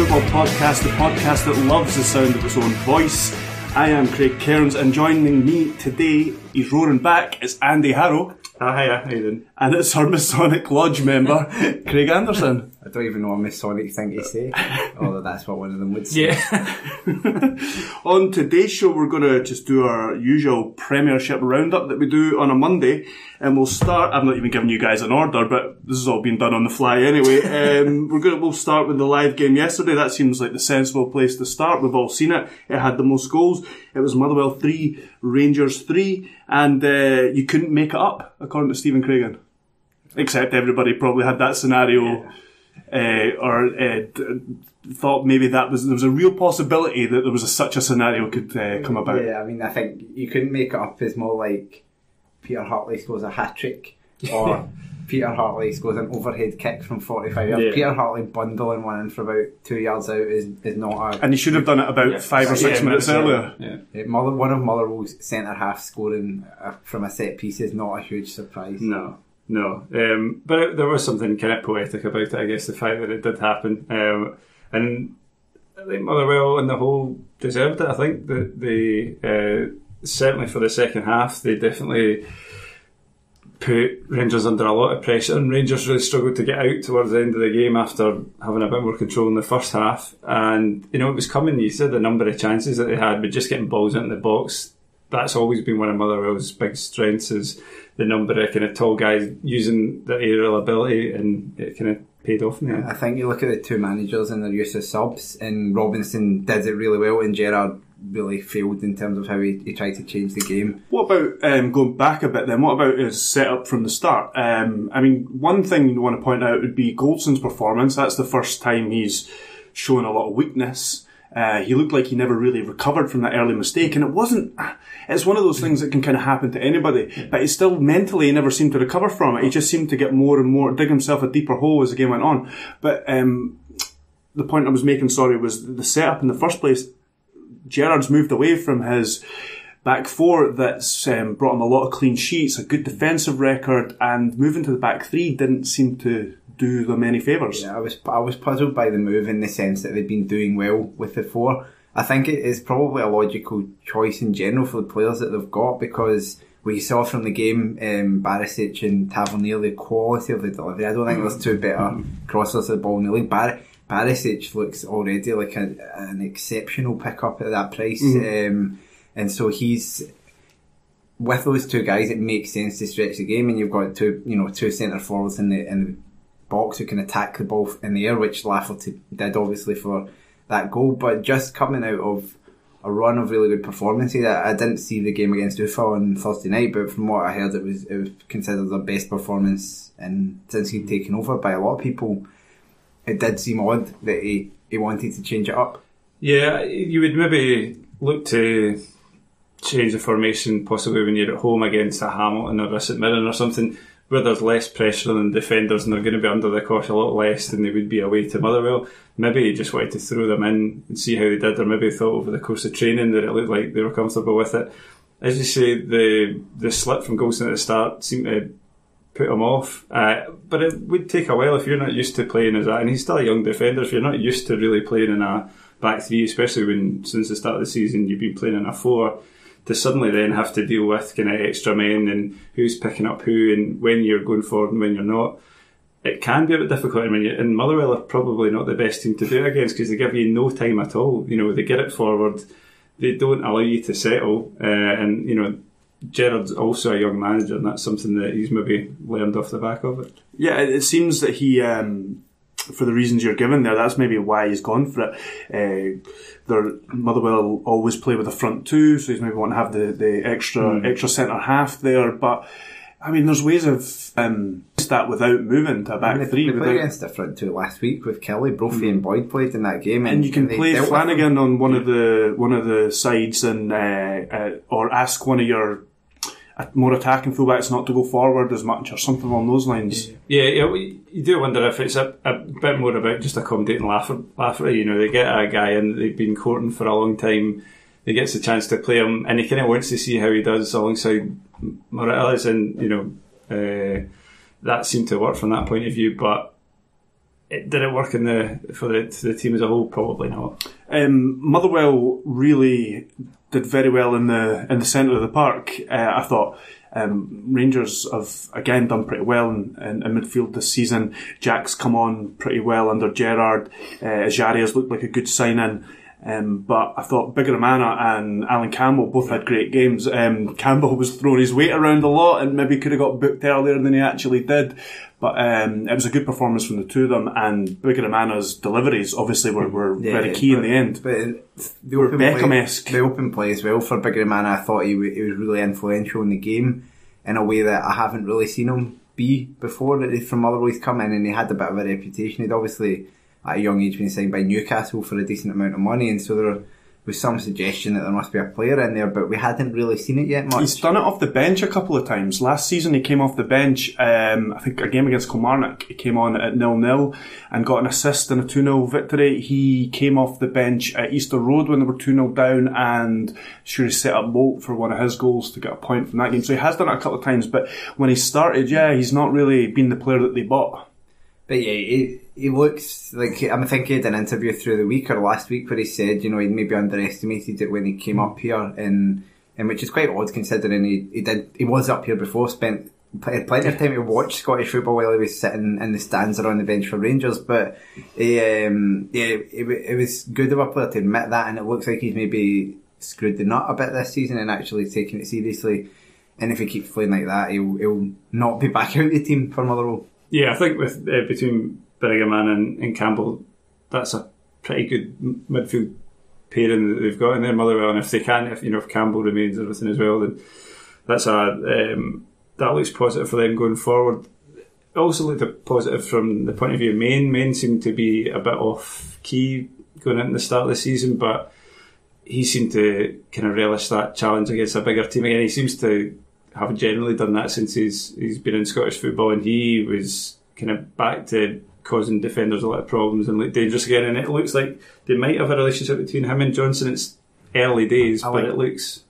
Football Podcast, the podcast that loves the sound of its own voice. I am Craig Cairns, and joining me today, he's roaring back, it's Andy Harrow. Ah, hiya, how you doing? And it's our Masonic Lodge member, Craig Anderson. I don't even know a Masonic thing to say, although that's what one of them would say. on today's show, we're going to just do our usual Premiership roundup that we do on a Monday, and we'll start. I've not even given you guys an order, but this is all been done on the fly anyway. Um, we're going to we'll start with the live game yesterday. That seems like the sensible place to start. We've all seen it. It had the most goals. It was Motherwell three, Rangers three, and uh, you couldn't make it up, according to Stephen Craigan. Except everybody probably had that scenario. Uh, or uh, thought maybe that was there was a real possibility that there was a, such a scenario could uh, come about. Yeah, I mean, I think you couldn't make it up as more like Peter Hartley scores a hat trick, or Peter Hartley scores an overhead kick from 45 yards. Yeah. Peter Hartley bundling one in for about two yards out is, is not a. And he should have done it about five or six Yeah, minutes earlier. Yeah. Yeah, Mother, one of Motherwell's centre half scoring uh, from a set piece is not a huge surprise. No, no. Um, but it, there was something kind of poetic about it, I guess, the fact that it did happen. Um, and I think Motherwell and the whole deserved it. I think that they, uh, certainly for the second half, they definitely put Rangers under a lot of pressure, and Rangers really struggled to get out towards the end of the game after having a bit more control in the first half. And you know, it was coming. You said the number of chances that they had, but just getting balls into the box. That's always been one of Motherwell's big strengths is the number of kind of tall guys using their aerial ability, and it kind of paid off in the end. I think you look at the two managers and their use of subs, and Robinson did it really well, and Gerrard really failed in terms of how he, he tried to change the game. What about um, going back a bit then? What about his setup from the start? Um, I mean, one thing you want to point out would be Goldson's performance. That's the first time he's shown a lot of weakness. Uh, he looked like he never really recovered from that early mistake, and it wasn't. It's one of those things that can kind of happen to anybody, but he still mentally he never seemed to recover from it. He just seemed to get more and more, dig himself a deeper hole as the game went on. But um, the point I was making, sorry, was the setup in the first place. Gerrard's moved away from his back four that's um, brought him a lot of clean sheets, a good defensive record, and moving to the back three didn't seem to do them any favours. Yeah, I was I was puzzled by the move in the sense that they've been doing well with the four. I think it is probably a logical choice in general for the players that they've got because we saw from the game um, Barisic and Tavernier the quality of the delivery. I don't think there's two better crossers of the ball in the league. Bar- Barisic looks already like a, an exceptional pickup at that price, um, and so he's with those two guys. It makes sense to stretch the game, and you've got two you know two centre forwards in the in the box who can attack the ball in the air, which Lafferty did obviously for that goal. But just coming out of a run of really good performances, I, I didn't see the game against Ufa on Thursday night, but from what I heard, it was it was considered the best performance and since he'd taken over by a lot of people. It did seem odd that he, he wanted to change it up. Yeah, you would maybe look to change the formation possibly when you're at home against a Hamilton or a St Mirren or something where there's less pressure on the defenders and they're going to be under the cosh a lot less than they would be away to Motherwell. Maybe he just wanted to throw them in and see how they did, or maybe thought over the course of training that it looked like they were comfortable with it. As you say, the the slip from Goldson at the start seemed to put him off. Uh, but it would take a while if you're not used to playing as that, and he's still a young defender. If you're not used to really playing in a back three, especially when since the start of the season you've been playing in a four to suddenly then have to deal with kind of extra men and who's picking up who and when you're going forward and when you're not. It can be a bit difficult. I mean, and Motherwell are probably not the best team to do it against because they give you no time at all. You know, they get it forward, they don't allow you to settle, uh, and you know, Gerrard's also a young manager, and that's something that he's maybe learned off the back of it. Yeah, it seems that he um, for the reasons you're given there, that's maybe why he's gone for it. Uh, their Motherwell always play with a front two, so he's maybe want to have the, the extra mm. extra centre half there. But I mean, there's ways of um, that without moving to a back they, three. They without... played against the front two last week with Killie, Brophy, mm. and Boyd played in that game, and, and you can play Flanagan on one of the one of the sides and uh, uh, or ask one of your more attacking fullbacks not to go forward as much or something along those lines. Yeah, yeah, you do wonder if it's a, a bit more about just accommodating Lafferty. You know, they get a guy in they've been courting for a long time. He gets a chance to play him, and he kind of wants to see how he does alongside Morelos, and you know uh, that seemed to work from that point of view. But did it work in the for the, the team as a whole? Probably not. Um, Motherwell really did very well in the in the centre of the park. Uh, I thought um, Rangers have again done pretty well in, in, in, midfield this season. Jack's come on pretty well under Gerrard. Uh, Jari has looked like a good signing. Um, but I thought Bigirimana and Alan Campbell both had great games. Um, Campbell was throwing his weight around a lot and maybe could have got booked earlier than he actually did. But um, it was a good performance from the two of them, and Bigirimana's deliveries obviously were, were yeah, very key but, in the end. But the open, play, the open play as well for Bigirimana, I thought he, he was really influential in the game in a way that I haven't really seen him be before from Motherwell. He's come in and he had a bit of a reputation. He'd obviously at a young age been signed by Newcastle for a decent amount of money, and so there was some suggestion that there must be a player in there, but we hadn't really seen it yet much. He's done it off the bench a couple of times. Last season he came off the bench, um, I think a game against Kilmarnock, he came on at nil-nil and got an assist in a 2-0 victory. He came off the bench at Easter Road when they were 2-0 down and sure he set up Moult for one of his goals to get a point from that game. So he has done it a couple of times, but when he started, yeah, he's not really been the player that they bought. But yeah, he, he looks like I'm thinking he had an interview through the week or last week where he said, you know, he maybe underestimated it when he came up here, and and which is quite odd considering he, he did he was up here before, spent plenty of time to watch Scottish football while he was sitting in the stands or on the bench for Rangers. But he, um, yeah, it, it was good of a player to admit that, and it looks like he's maybe screwed the nut a bit this season and actually taking it seriously. And if he keeps playing like that, he'll, he'll not be back out of the team for Motherwell. Yeah, I think with uh, between Bigirimana and, and Campbell, that's a pretty good midfield pairing that they've got in there, Motherwell. And if they can, if you know, if Campbell remains everything as well, then that's a um, that looks positive for them going forward. Also looked positive from the point of view of Main. Main seemed to be a bit off key going into the start of the season, but he seemed to kind of relish that challenge against a bigger team again. He seems to have generally done that since he's he's been in Scottish football, and he was kind of back to causing defenders a lot of problems and look dangerous again. And it looks like they might have a relationship between him and Johnson. It's early days, like, but it looks.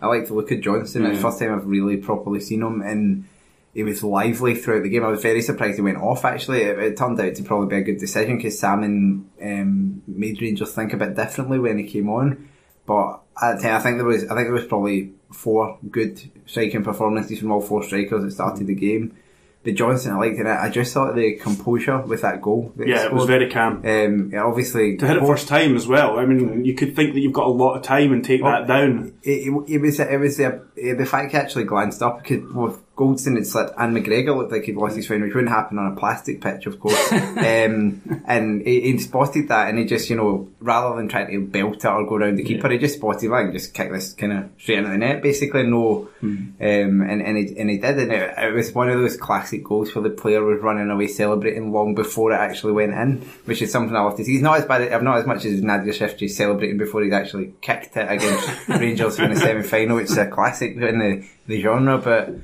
I like to look at Johnson. Yeah. It's the first time I've really properly seen him, and he was lively throughout the game. I was very surprised he went off. Actually, it, it turned out to probably be a good decision because Sammon um, made Rangers think a bit differently when he came on. But I think there was, I think there was probably four good striking performances from all four strikers that started the game. But Johnson, I liked it. I just thought the composure with that goal. That yeah, it was very calm. Um, obviously, to hit it first time as well. I mean, you could think that you've got a lot of time and take well, that down. It, it, it was it was the, the fact he actually glanced up both Goldson had slipped and McGregor looked like he'd lost his footing, which wouldn't happen on a plastic pitch, of course. um, and he, he spotted that and he just, you know, rather than trying to belt it or go around the keeper, he just spotted that and just kicked this kind of straight into the net, basically. No, um, and, and, he, and he did. And it, it was one of those classic goals where the player was running away celebrating long before it actually went in, which is something I love to see. He's not as bad, I've not as much as Nadir Çiftçi celebrating before he'd actually kicked it against Rangers in the semi final, which is a classic in the, the genre, but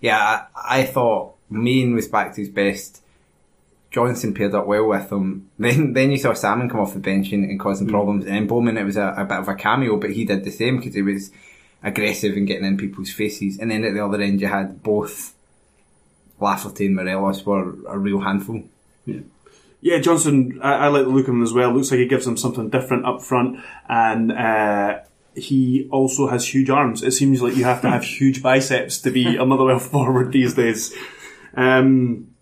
yeah, I, I thought Main was back to his best. Johnson paired up well with him. Then then you saw Sammon come off the bench and, and causing problems. And then Bowman, it was a, a bit of a cameo, but he did the same because he was aggressive and getting in people's faces. And then at the other end, you had both Lafferty and Morelos were a real handful. Yeah. Yeah, Johnson, I, I like the look of him as well. Looks like he gives them something different up front, and uh, he also has huge arms. It seems like you have to have huge biceps to be a Motherwell forward these days. Um,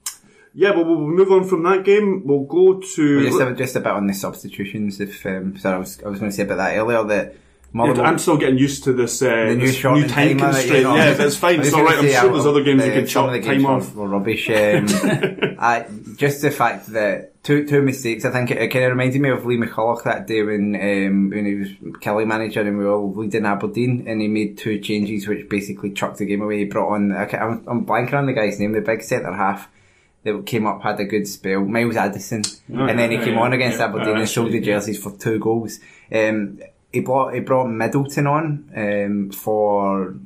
yeah, but we'll move on from that game. We'll go to just, a, just a bit on the substitutions. If um, sorry, I was I was going to say about that earlier that. I'm still getting used to this, uh, new, this new time constraint. You know, yeah, that's fine. It's all right. I'm sure there's other games the, you can chop time off. Were rubbish. Um, I, just the fact that two two mistakes. I think it, it kind of reminded me of Lee McCulloch that day when um, when he was Killie manager and we were all leading Aberdeen and he made two changes which basically chucked the game away. He brought on I'm, I'm blanking on the guy's name, the big centre half that came up had a good spell, Miles Addison, oh, and then he came on against Aberdeen and sold the jerseys for two goals. Um, he brought he brought Middleton on um, for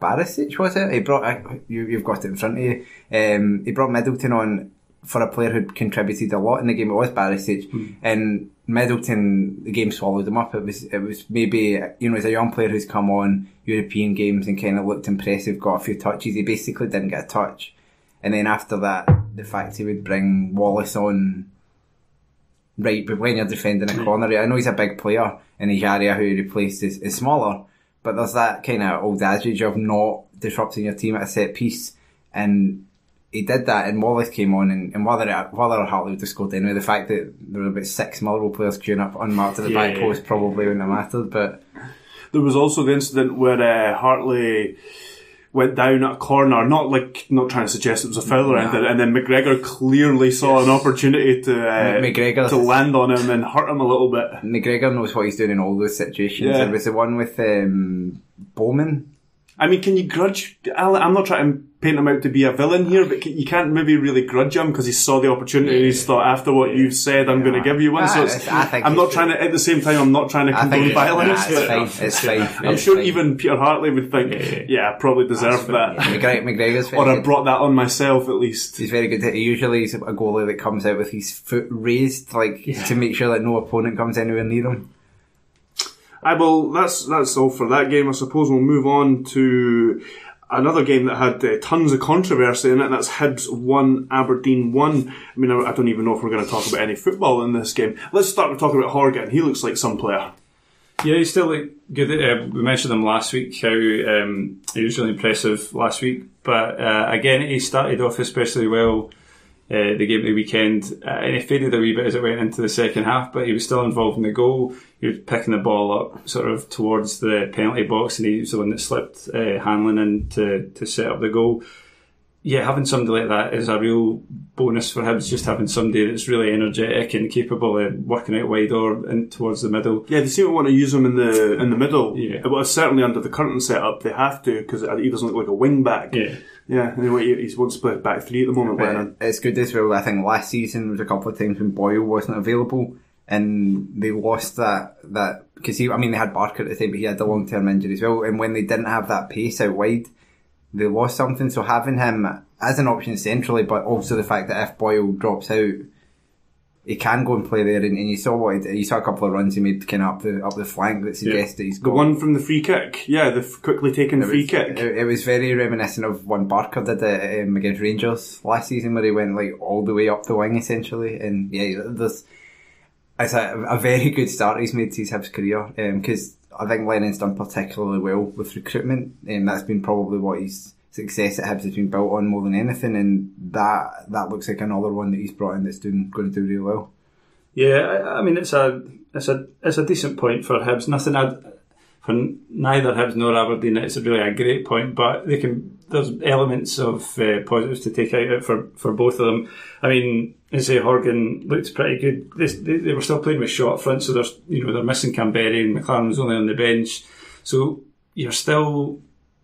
Barisic, was it? He brought uh, you, you've got it in front of you. Um, he brought Middleton on for a player who contributed a lot in the game. It was Barisic, mm. and Middleton. The game swallowed him up. It was it was maybe you know as a young player who's come on European games and kind of looked impressive, got a few touches. He basically didn't get a touch, and then after that, the fact he would bring Wallace on right, but when you're defending a corner, I know he's a big player in his area who he replaced is, is smaller, but there's that kind of old adage of not disrupting your team at a set piece, and he did that, and Wallace came on, and, and whether it, whether or Hartley would have scored anyway, the fact that there were about six Motherwell players queuing up unmarked at the yeah, back post probably wouldn't have mattered, but. There was also the incident where uh, Hartley went down at a corner, not like not trying to suggest it was a foul or anything, and then McGregor clearly saw yes. an opportunity to uh, McGregor to land on him and hurt him a little bit. McGregor knows what he's doing in all those situations. Yeah. There was the one with um, Bowman. I mean, can you grudge? I'm not trying to paint him out to be a villain here, but you can't maybe really grudge him because he saw the opportunity and he's thought after what you've said, I'm going to give you one. So I'm not trying to, at the same time, I'm not trying to condone violence. Nah, it's fine. It's fine. I'm sure even Peter Hartley would think, yeah, yeah I probably deserve that. McGregor, McGregor's or I brought that on myself at least. He's very good. He usually is a goalie that comes out with his foot raised, like yeah. to make sure that no opponent comes anywhere near him. I will. That's that's all for that game. I suppose we'll move on to another game that had uh, tons of controversy in it, and that's Hibs 1, Aberdeen 1. I mean, I, I, don't even know if we're going to talk about any football in this game. Let's start with talking about Horgan. He looks like some player. Yeah, he's still like good. Uh, we mentioned him last week, how um, he was really impressive last week. But uh, again, he started off especially well uh, the game of the weekend, uh, and he faded a wee bit as it went into the second half, but he was still involved in the goal. He was picking the ball up sort of towards the penalty box, and he was the one that slipped uh, Hanlon in to, to set up the goal. Yeah, having somebody like that is a real bonus for him. It's just having somebody that's really energetic and capable of working out wide or in towards the middle. Yeah, they seem to want to use him in the in the middle. Yeah, well, certainly under the current setup, they have to because he doesn't look like a wing back. Yeah. Yeah, anyway, he's wants split back three at the moment. Lennon. It's good as well. I think last season was a couple of times when Boyle wasn't available, and they lost that that because he. I mean, they had Barker at the time, but he had the long term injury as well. And when they didn't have that pace out wide, they lost something. So having him as an option centrally, but also the fact that if Boyle drops out, he can go and play there. And, and you saw what he, you saw a couple of runs he made kind of up the up the flank that suggests yeah. he's got. the one from the free kick. Yeah, the f- quickly taken free was, kick. It, it, was very reminiscent of one Barker did it um, against Rangers last season, where he went like all the way up the wing essentially. And yeah, there's it's a, a very good start he's made to his Hibs career because um, I think Lennon's done particularly well with recruitment, and that's been probably what he's success at Hibs has been built on more than anything, and that that looks like another one that he's brought in that's doing going to do really well. Yeah, I, I mean it's a it's a it's a decent point for Hibs. Nothing I'd, for neither Hibs nor Aberdeen. It's really a great point, but they can there's elements of uh, positives to take out for for both of them. I mean, as say Horgan looked pretty good. They, they, they, were still playing with shot front, so there's you know they're missing Kamberi and Maclaren was only on the bench, so you're still.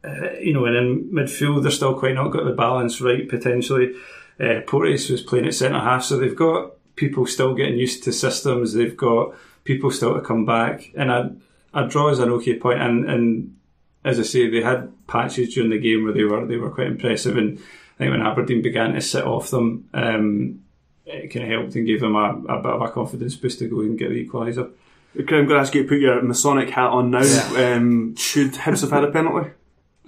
Uh, you know, and in midfield, they're still quite not got the balance right potentially. Uh, Porteous was playing at centre half, so they've got people still getting used to systems. They've got people still to come back, and a, a draw is an okay point. And, and as I say, they had patches during the game where they were they were quite impressive. And I think when Aberdeen began to sit off them, um, it kind of helped and gave them a, a bit of a confidence boost to go and get the equaliser. Okay, I'm going to ask you to put your Masonic hat on now. Yeah. Um, should Hibs have had a penalty?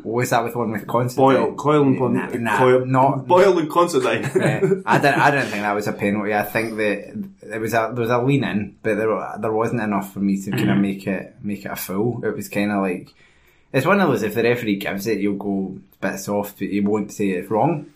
Was that with one with Constantine? Boyle, Coyle and Pon- Nah, nah, not- Boyle and Constantine. I don't. I don't think that was a penalty. I think that there was a there was a lean in, but there there wasn't enough for me to kind of mm-hmm. make it make it a foul. It was kind of like it's one of those. If the referee gives it, you'll go a bit soft, but you won't say it's wrong.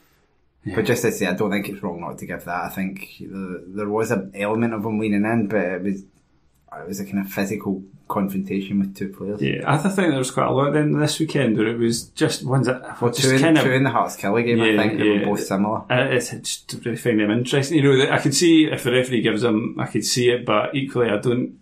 But just to say, I don't think it's wrong not to give that. I think the, there was an element of him leaning in, but it was it was a kind of physical confrontation with two players. Yeah, I think there was quite a lot then this weekend where it was just ones that Well, just two, kind of two in the Hearts Killie game, I Yeah, think they were both similar. Uh, it's it's just really find them interesting. You know, I could see if the referee gives them, I could see it, but equally, I don't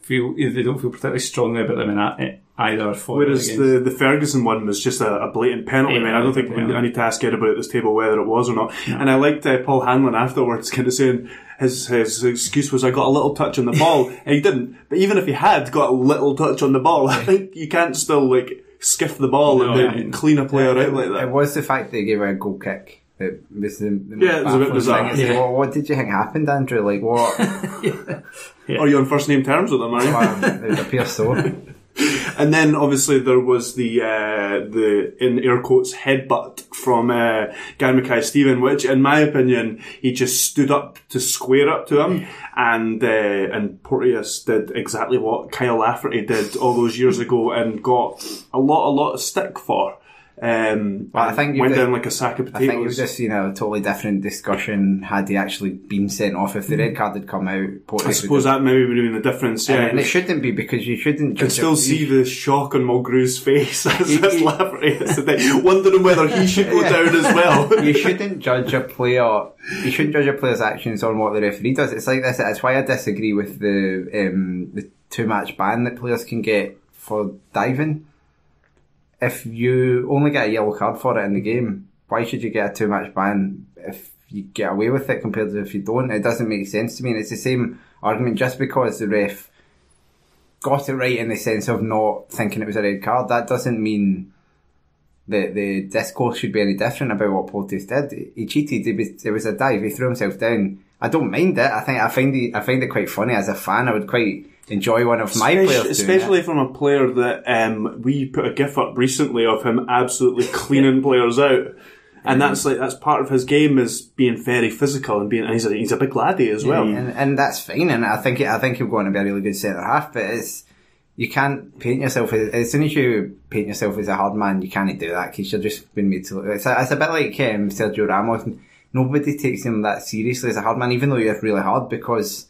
feel they don't feel particularly strongly about them in a- either. for or Whereas the, the Ferguson one was just a, a blatant penalty, Yeah, man. I don't think yeah. I need to ask anybody at this table whether it was or not. And I liked uh, Paul Hanlon afterwards kind of saying his, his excuse was, I got a little touch on the ball. and he didn't. But even if he had got a little touch on the ball, I think you can't still like skiff the ball No, and then yeah. clean a player out like that. It was the fact that he gave a goal kick. It was the, the Yeah, it was a bit bizarre. thing. Like, Yeah. what, what did you think happened, Andrew? Like, what? Are you on first name terms with them, are you? well, it appears so. And then obviously there was the uh, the in air quotes headbutt from uh, Gary Mackay Steven, which in my opinion he just stood up to square up to him, and uh, and Porteous did exactly what Kyle Lafferty did all those years ago and got a lot a lot of stick for. Um, Well, I think went down like a sack of potatoes. I think you've just seen a totally different discussion had he actually been sent off. If the red card had come out, Porteous I suppose that maybe would have been the difference. Yeah, and it shouldn't be because you shouldn't You can still see the shock on Mulgrew's face as, you- Lafferty wondering whether he should go Yeah. down as well. you shouldn't judge a player. You shouldn't judge a player's actions on what the referee does. It's like this. That's why I disagree with the um, the two match ban that players can get for diving. If you only get a yellow card for it in the game, why should you get a two match ban if you get away with it compared to if you don't? It doesn't make sense to me. And it's the same argument. Just because the ref got it right in the sense of not thinking it was a red card, that doesn't mean the the discourse should be any different about what Porteous did. He cheated. It was, it was a dive. He threw himself down. I don't mind it. I think I find it, I find it quite funny as a fan. I would quite enjoy one of my Especially, players especially it. from a player that um, we put a gif up recently of him absolutely cleaning players out. And that's like that's part of his game is being very physical and being and he's a, he's a big laddie as well. and, and that's fine. And I think I think he'll go on to be a really good centre half. But it's you can't paint yourself as, as soon as you paint yourself as a hard man, you can't do that because you're just been made to look. It's a, it's a bit like um, Sergio Ramos. Nobody takes him that seriously as a hard man, even though he's really hard because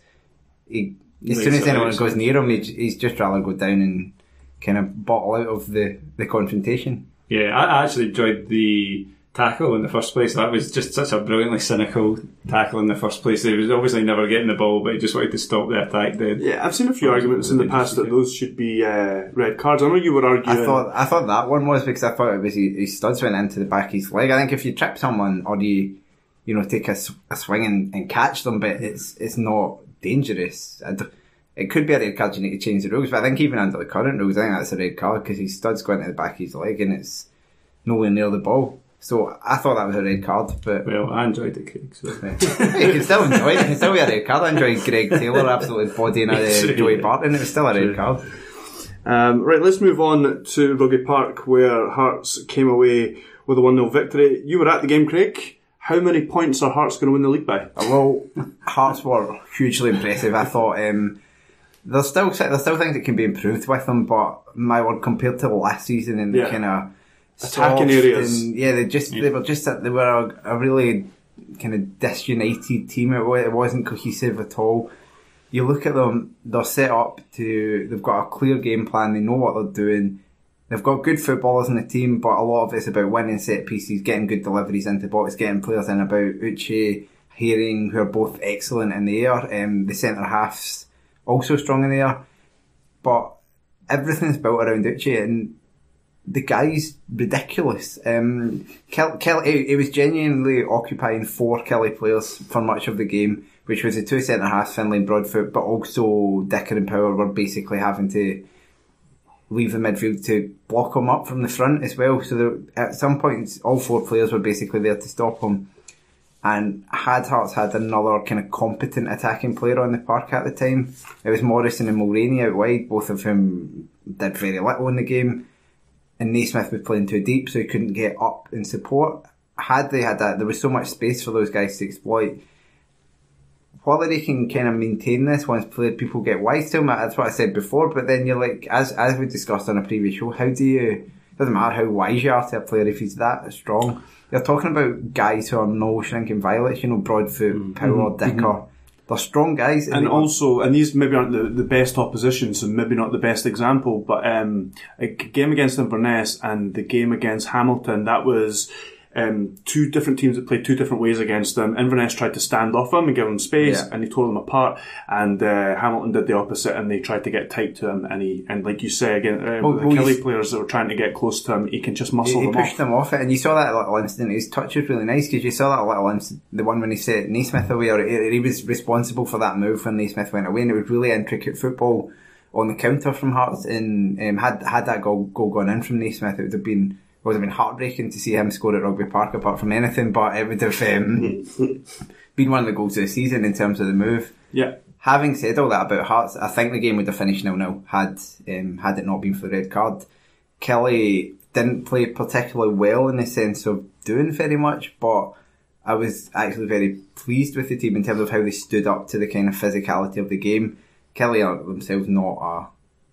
he, as soon as anyone goes near him, he, he's just rather go down and kind of bottle out of the, the confrontation. Yeah, I I actually enjoyed the tackle in the first place. That was just such a brilliantly cynical tackle in the first place. He was obviously never getting the ball, but he just wanted to stop the attack. Then Yeah, I've seen a few arguments in the past that those should be uh, red cards. I know you were arguing. I thought I thought that one was because I thought it was his, his studs went into the back of his leg. I think if you trip someone or you you know take a, a swing and, and catch them, but it's it's not dangerous. It could be a red card. You need to change the rules, but I think even under the current rules, I think that's a red card because his studs going to the back of his leg and it's nowhere near the ball. So I thought that was a red card, but well, I enjoyed it, Craig. So. you can still enjoy it. It can still be a red card. I enjoyed Greg Taylor absolutely bodying uh, Joey Barton. It was still a red card. Um, right, let's move on to Rugby Park where Hearts came away with a 1 0 victory. You were at the game, Craig. How many points are Hearts going to win the league by? Well, Hearts were hugely impressive. I thought um, there's still there's still things that can be improved with them, but my word, compared to last season and the Yeah. kind of Attacking areas. and, yeah, they just they were just they were a, a really kind of disunited team. It, it wasn't cohesive at all. You look at them; they're set up to. They've got a clear game plan. They know what they're doing. They've got good footballers in the team, but a lot of it's about winning set pieces, getting good deliveries into box, getting players in about Uche, Haring, who are both excellent in the air. Um, the centre halves also strong in the air, but everything's built around Uche and the guy's ridiculous. Um, Kel- Kel- it, it was genuinely occupying four Killie players for much of the game, which was the two centre halves, Findlay and Broadfoot, but also Dicker and Power were basically having to leave the midfield to block him up from the front as well. So there, at some points, all four players were basically there to stop him. And had Hearts had another kind of competent attacking player on the park at the time, it was Morrison and Mulraney out wide, both of whom did very little in the game. And Naismith was playing too deep, so he couldn't get up in support. Had they had that, there was so much space for those guys to exploit. Whether can kind of maintain this once people get wise to them, that's what I said before. But then you're like, as as we discussed on a previous show, how do you? Doesn't matter how wise you are to a player if he's that strong. You're talking about guys who are no shrinking violets, you know, Broadfoot, mm-hmm. Power, Dicker. Mm-hmm. They're strong guys. And, and also, and these maybe aren't the, the best opposition, so maybe not the best example, but um, a game against Inverness and the game against Hamilton, that was um, two different teams that played two different ways against them. Inverness tried to stand off them and give them space, yeah. and he tore them apart. And uh, Hamilton did the opposite, and they tried to get tight to him. And he, and like you say again, uh, well, the well, Killie players that were trying to get close to him, he can just muscle he, he them pushed them off it, and you saw that little incident. His touch was really nice because you saw that little incident, the one when he set Naismith away, or he, he was responsible for that move when Naismith went away, and it was really intricate football on the counter from Hearts. And um, had had that goal, goal gone in from Naismith, it would have been would have been heartbreaking to see him score at Rugby Park apart from anything, but it would have um, been one of the goals of the season in terms of the move. Yeah. Having said all that about Hearts, I think the game would have finished nil nil had um, had it not been for the red card. Killie didn't play particularly well in the sense of doing very much, but I was actually very pleased with the team in terms of how they stood up to the kind of physicality of the game. Killie are themselves not a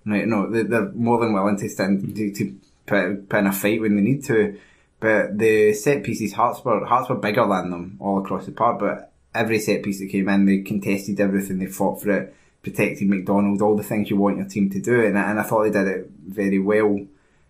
no, they're more than willing to stand to, to put, put in a fight when they need to. But the set pieces, Hearts were, Hearts were bigger than them all across the park, but every set piece that came in, they contested everything, they fought for it, protected McDonald, all the things you want your team to do, and, and I thought they did it very well.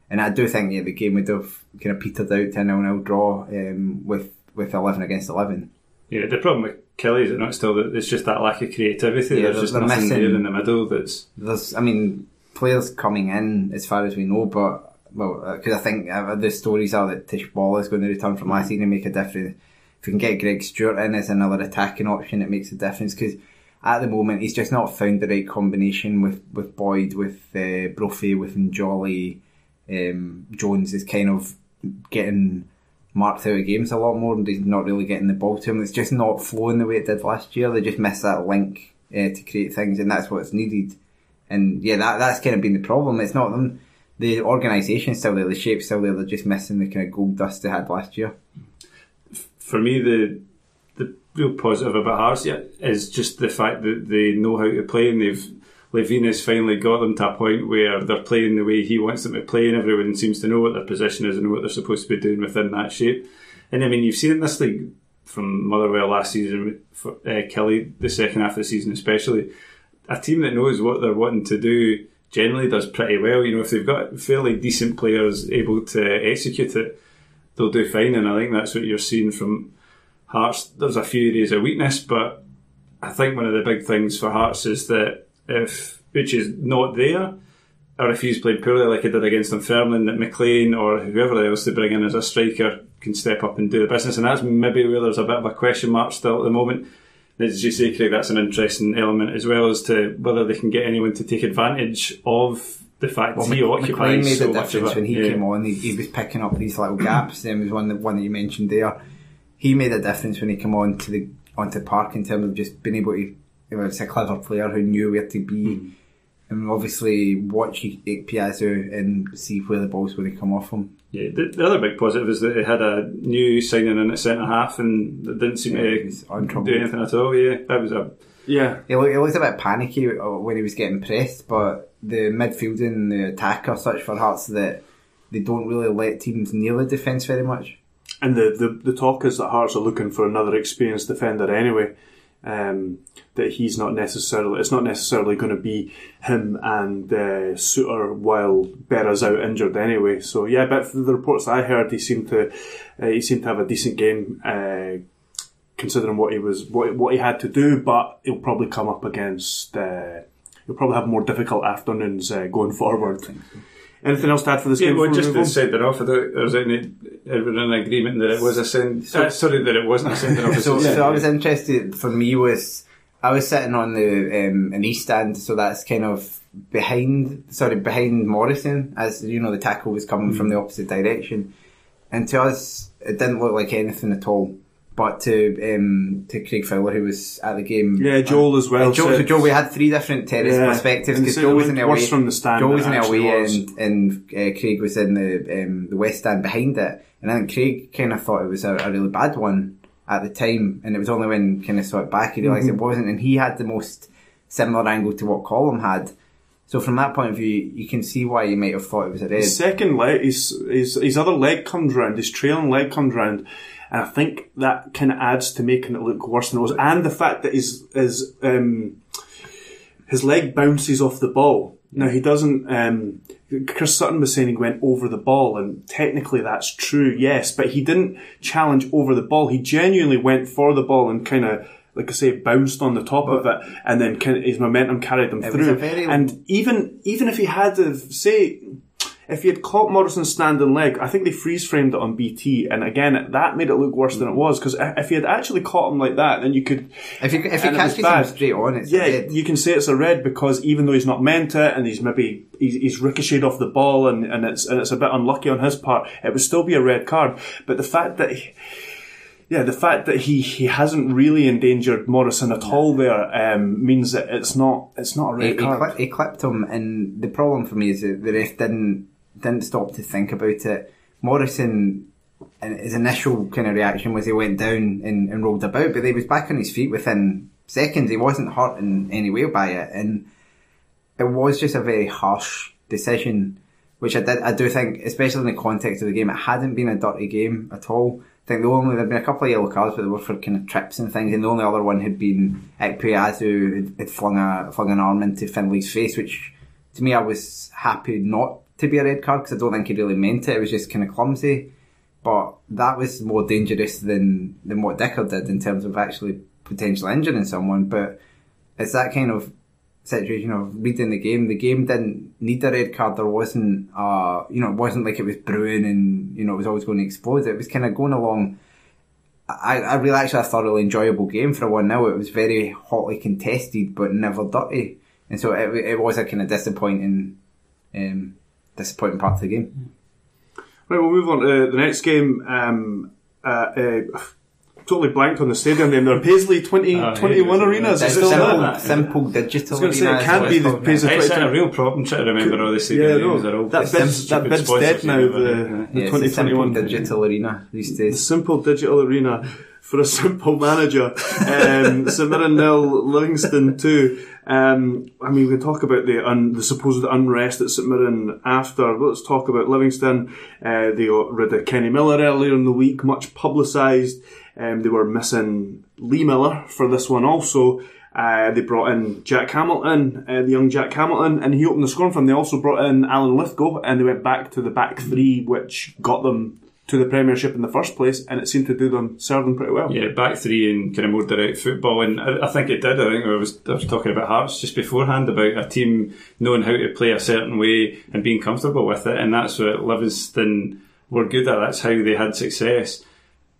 And I do think yeah, the game would have kind of petered out to a nil-nil draw um, with with eleven against eleven. Yeah, the problem with Killie is it not still that it's just that lack of creativity. Yeah, there's just nothing missing, there in the middle. That's there's, I mean, players coming in as far as we know, but well, because uh, I think uh, the stories are that Tish Ball is going to return from last season and make a difference. If we can get Greg Stewart in as another attacking option, it makes a difference because at the moment he's just not found the right combination with, with Boyd, with uh, Brophy, with Jolly. Um, Jones is kind of getting marked out of games a lot more and he's not really getting the ball to him. It's just not flowing the way it did last year. They just miss that link uh, to create things and that's what's needed. And yeah, that that's kind of been the problem. It's not them the organisation still there, the shape's still there. They're just missing the kind of gold dust they had last year. For me, the the real positive about Hearts is just the fact that they know how to play and they've Levein has finally got them to a point where they're playing the way he wants them to play, and everyone seems to know what their position is and what they're supposed to be doing within that shape. And I mean, you've seen in this league from Motherwell last season, for uh, Killie, the second half of the season especially, a team that knows what they're wanting to do generally does pretty well. You know, if they've got fairly decent players able to execute it, they'll do fine. And I think that's what you're seeing from Hearts. There's a few areas of weakness, but I think one of the big things for Hearts is that if Butch is not there, or if he's played poorly like he did against Dunfermline, that MacLean or whoever else they bring in as a striker can step up and do the business. And that's maybe where there's a bit of a question mark still at the moment as you say, Craig, that's an interesting element as well as to whether they can get anyone to take advantage of the fact well, he Mc, occupies made so a difference when he yeah. came on. He, he, was picking up these little gaps. There was one that one that you mentioned there. He made a difference when he came on to the onto the park in terms of just being able to. He was a clever player who knew where to be. Mm. And obviously watch Piazza and see where the balls going to come off him. Yeah, the, the, other big positive is that they had a new signing in at centre half and it didn't seem yeah, to do anything at all. Yeah, that was a yeah. He looked, he looked a bit panicky when he was getting pressed, but the midfield and the attack are such for Hearts that they don't really let teams near the defence very much. And the, the, the talk is that Hearts are looking for another experienced defender anyway. Um, that he's not necessarily, it's not necessarily going to be him and uh, Souttar while Berra's out injured anyway. So yeah, but from the reports I heard, he seemed to, uh, he seemed to have a decent game. Uh, considering what he was, what, what he had to do, but he'll probably come up against, uh, he'll probably have more difficult afternoons uh, going forward. Anything else to add for this Yeah, game? well, just to on? send it off, I don't, there's any, everyone in agreement that it was a send, uh, sorry, that it wasn't a sending off. So, it's so I was interested. For me, was I was sitting on the um, an east stand, so that's kind of behind, sorry, behind Morrison, as you know, the tackle was coming from the opposite direction, and to us, it didn't look like anything at all. But to um, to Craig Fowler, who was at the game, Yeah, Joel as well Joel, so Joel, we had three different terrace Yeah, perspectives because Joel was in the away, from the stand Joel was in the away was. end, and uh, Craig was in the um, the west stand behind it. And I think Craig kind of thought it was a, a really bad one at the time, and it was only when kind of saw it back he realised Mm-hmm. it wasn't. And he had the most similar angle to what Callumn had. So from that point of view, you can see why you might have thought it was a red. His second leg, his, his, his other leg comes round, his trailing leg comes round, and I think that kind of adds to making it look worse than it was. And the fact that his, his, um, his leg bounces off the ball. Now he doesn't, um, Chris Sutton was saying he went over the ball, and technically that's true, yes, but he didn't challenge over the ball. He genuinely went for the ball and kind of, like I say, bounced on the top of it, and then kind of his momentum carried him through. very- and even even if he had to say if he had caught Morrison's standing leg, I think they freeze framed it on BT, and again that made it look worse than it was because if he had actually caught him like that, then you could. If you if he catches him straight on, it's yeah, red. you can say it's a red because even though he's not meant it, and he's maybe he's, he's ricocheted off the ball, and, and it's and it's a bit unlucky on his part, it would still be a red card. But the fact that. He, yeah, the fact that he, he hasn't really endangered Morrison at all there um, means that it's not it's not a red he, card. he clipped him, and the problem for me is that the ref didn't didn't stop to think about it. Morrison, his initial kind of reaction was he went down and, and rolled about, but he was back on his feet within seconds. He wasn't hurt in any way by it, and it was just a very harsh decision, which I did I do think, especially in the context of the game, it hadn't been a dirty game at all. I think the only there'd been a couple of yellow cards, but they were for kind of trips and things, and the only other one had been Ikpeazu had, had flung a flung an arm into Findlay's face, which to me I was happy not to be a red card because I don't think he really meant it. It was just kind of clumsy, but that was more dangerous than than what Dicker did in terms of actually potentially injuring someone. But it's that kind of situation of reading the game. The game didn't need a red card. There wasn't, uh, you know, it wasn't like it was brewing and you know it was always going to explode. It was kind of going along. I, I really actually a thoroughly enjoyable game for a one 0 It was very hotly contested, but never dirty, and so it, it was a kind of disappointing, um, disappointing part of the game. Right, we'll move on to the next game. Um, uh, uh, totally blanked on the stadium name there. Are Paisley 20, Oh, 21 yeah, Arena. Is it Simple, still simple. there? simple digital. I was gonna say, it can't what be it's the called now. Paisley- It's a real problem trying to remember all the stadium Yeah, no, names. They're all that some bid's, that bid's dead now. The, the Yeah, it's a 2021 simple digital arena these days. The days. simple digital arena for a simple manager. Um, St Mirren nil, Livingston two. Um, I mean, we can talk about the un, the supposed unrest at St Mirren after. Let's talk about Livingston. Uh, they got rid of Kenny Miller earlier in the week, much publicised. Um, they were missing Lee Miller for this one also. Uh, they brought in Jack Hamilton, uh, the young Jack Hamilton, and he opened the scoring for them. They also brought in Alan Lithgow, and they went back to the back three, which got them to the Premiership in the first place, and it seemed to do them, serve them pretty well. Yeah, back three and kind of more direct football, and I, I think it did. I think I was I was talking about Hearts just beforehand about a team knowing how to play a certain way and being comfortable with it, and that's what Livingston were good at. That's how they had success.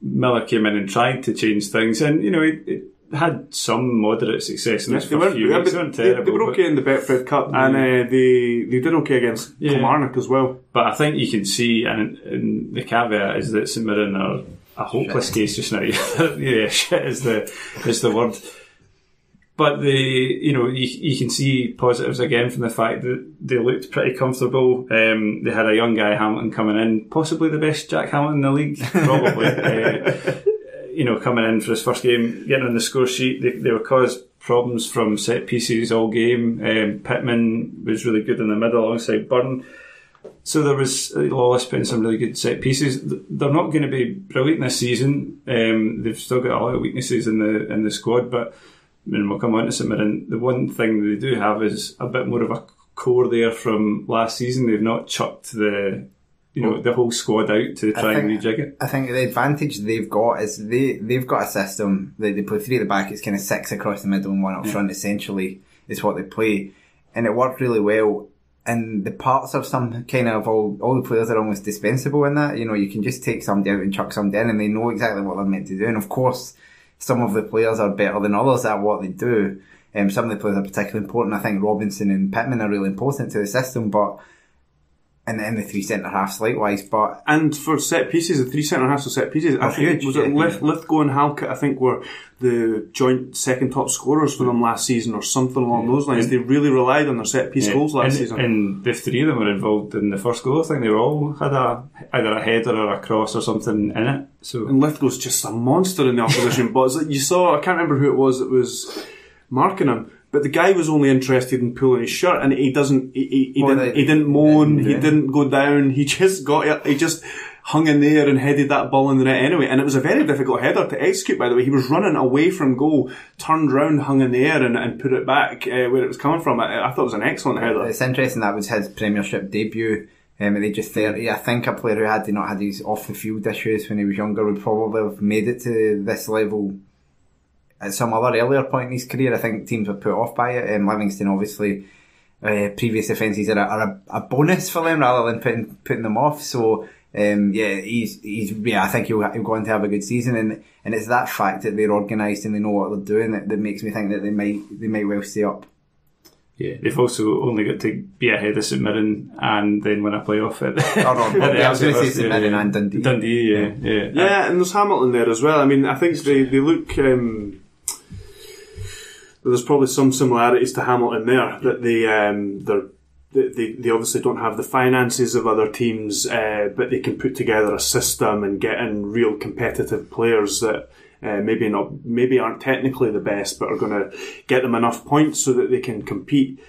Miller came in and tried to change things, and you know it, it had some moderate success in Yeah, this they, first weren't, few weeks. but They weren't terrible, they were but- okay in the Betfred Cup, and uh, they they did okay against Yeah. Kilmarnock as well. But I think you can see, and, and the caveat is that St Mirren are a hopeless case just now. yeah, shit is the is the word. But the you know you, you can see positives again from the fact that they looked pretty comfortable. Um, they had a young guy Hamilton coming in, possibly the best Jack Hamilton in the league, probably. uh, you know, coming in for his first game, getting on the score sheet, they, they were caused problems from set pieces all game. Um, Pittman was really good in the middle alongside Byrne. so there was uh, Lawless putting some really good set pieces. They're not going to be brilliant this season. Um, they've still got a lot of weaknesses in the in the squad, but I mean, we'll come on to St. The one thing they do have is a bit more of a core there from last season. They've not chucked the you know the whole squad out to try think, and rejig it. I think the advantage they've got is they they've got a system. that they play three at the back. It's kind of six across the middle and one up yeah. front. Essentially, is what they play, and it worked really well. And the parts of some kind of all all the players are almost dispensable in that. You know, you can just take somebody out and chuck somebody in, and they know exactly what they're meant to do. And of course, some of the players are better than others at what they do. Um, some of the players are particularly important. I think Robinson and Pittman are really important to the system, but and then the three centre halves likewise. But and for set pieces, the three centre halves of set pieces, I think huge, was it yeah, Lith, Lithgow and Halkett. I think were the joint second top scorers for them last season, or something along those lines. They really relied on their set piece Yeah. goals last and, season. and the three of them were involved in the first goal. I think they were all had a either a header or a cross or something in it. So And Lithgow's just a monster in the opposition. but like you saw, I can't remember who it was that was marking him, but the guy was only interested in pulling his shirt, and he doesn't. He, he, he didn't. he didn't moan. He didn't go down. He just got it. He just hung in there and headed that ball in the net anyway. And it was a very difficult header to execute. By the way, he was running away from goal, turned round, hung in the air, and, and put it back uh, where it was coming from. I, I thought it was an excellent header. it's interesting that was his Premiership debut. Um, at the age of 30, I think a player who had not had his off the field issues when he was younger would probably have made it to this level at some other earlier point in his career. I think teams were put off by it. And Livingston, obviously, uh, previous offences are, a, are a, a bonus for them rather than putting putting them off. So um, yeah, he's he's yeah. I think he'll, he'll go on to have a good season, and and it's that fact that they're organised and they know what they're doing that, that makes me think that they might they might well stay up. yeah, they've also only got to be ahead of St Mirren and then win a playoff at the, Oh, no, at the yeah, I was going to say outskirts, St Mirren and Dundee. Dundee, yeah, yeah. Yeah, and there's Hamilton there as well. I mean, I think they, they look. Um, there's probably some similarities to Hamilton there that they um, they they they obviously don't have the finances of other teams, uh, but they can put together a system and get in real competitive players that. Uh, maybe not, maybe aren't technically the best, but are going to get them enough points so that they can compete.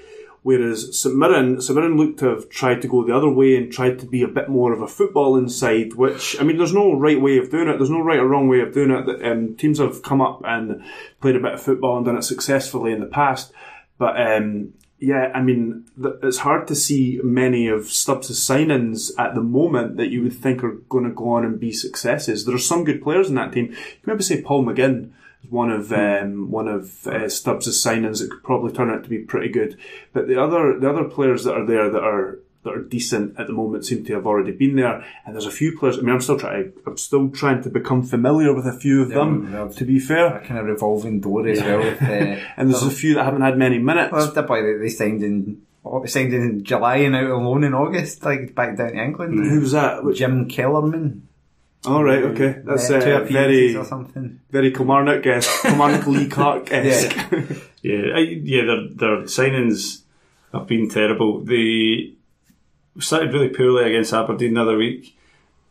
Whereas St Mirren, St Mirren looked to have tried to go the other way and tried to be a bit more of a football inside. Which I mean, there's no right way of doing it. There's no right or wrong way of doing it. Um, teams have come up and played a bit of football and done it successfully in the past. But um, yeah, I mean, it's hard to see many of Stubbs' signings at the moment that you would think are going to go on and be successes. There are some good players in that team. You maybe say Paul McGinn one of um, one of uh, Stubbs' signings that could probably turn out to be pretty good. But the other the other players that are there that are that are decent at the moment seem to have already been there. And there's a few players. I mean, I'm still trying. I'm still trying to become familiar with a few of them. To be fair, A kind of revolving door as well. With, uh, and there's a few that haven't had many minutes. Well, the boy that they signed in oh, signed in July and out on loan in August, like back down to England. Who was that? Jim Kellerman. All right, okay, that's Uh, two very or something. very Kilmarnock esque, Kilmarnock Lee Clark esque. Yeah, I, yeah, their their signings have been terrible. They started really poorly against Aberdeen the other week,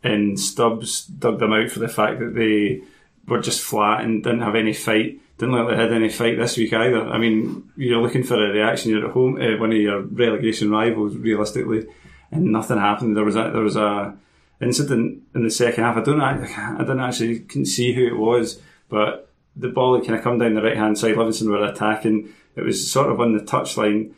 and Stubbs dug them out for the fact that they were just flat and didn't have any fight. Didn't look like they had any fight this week either. I mean, you're looking for a reaction. You're at home, uh, one of your relegation rivals, realistically, and nothing happened. There was a there was a incident in the second half. I don't I, didn't actually couldn't see who it was, but the ball had kind of come down the right hand side. Livingston were attacking. It was sort of on the touchline,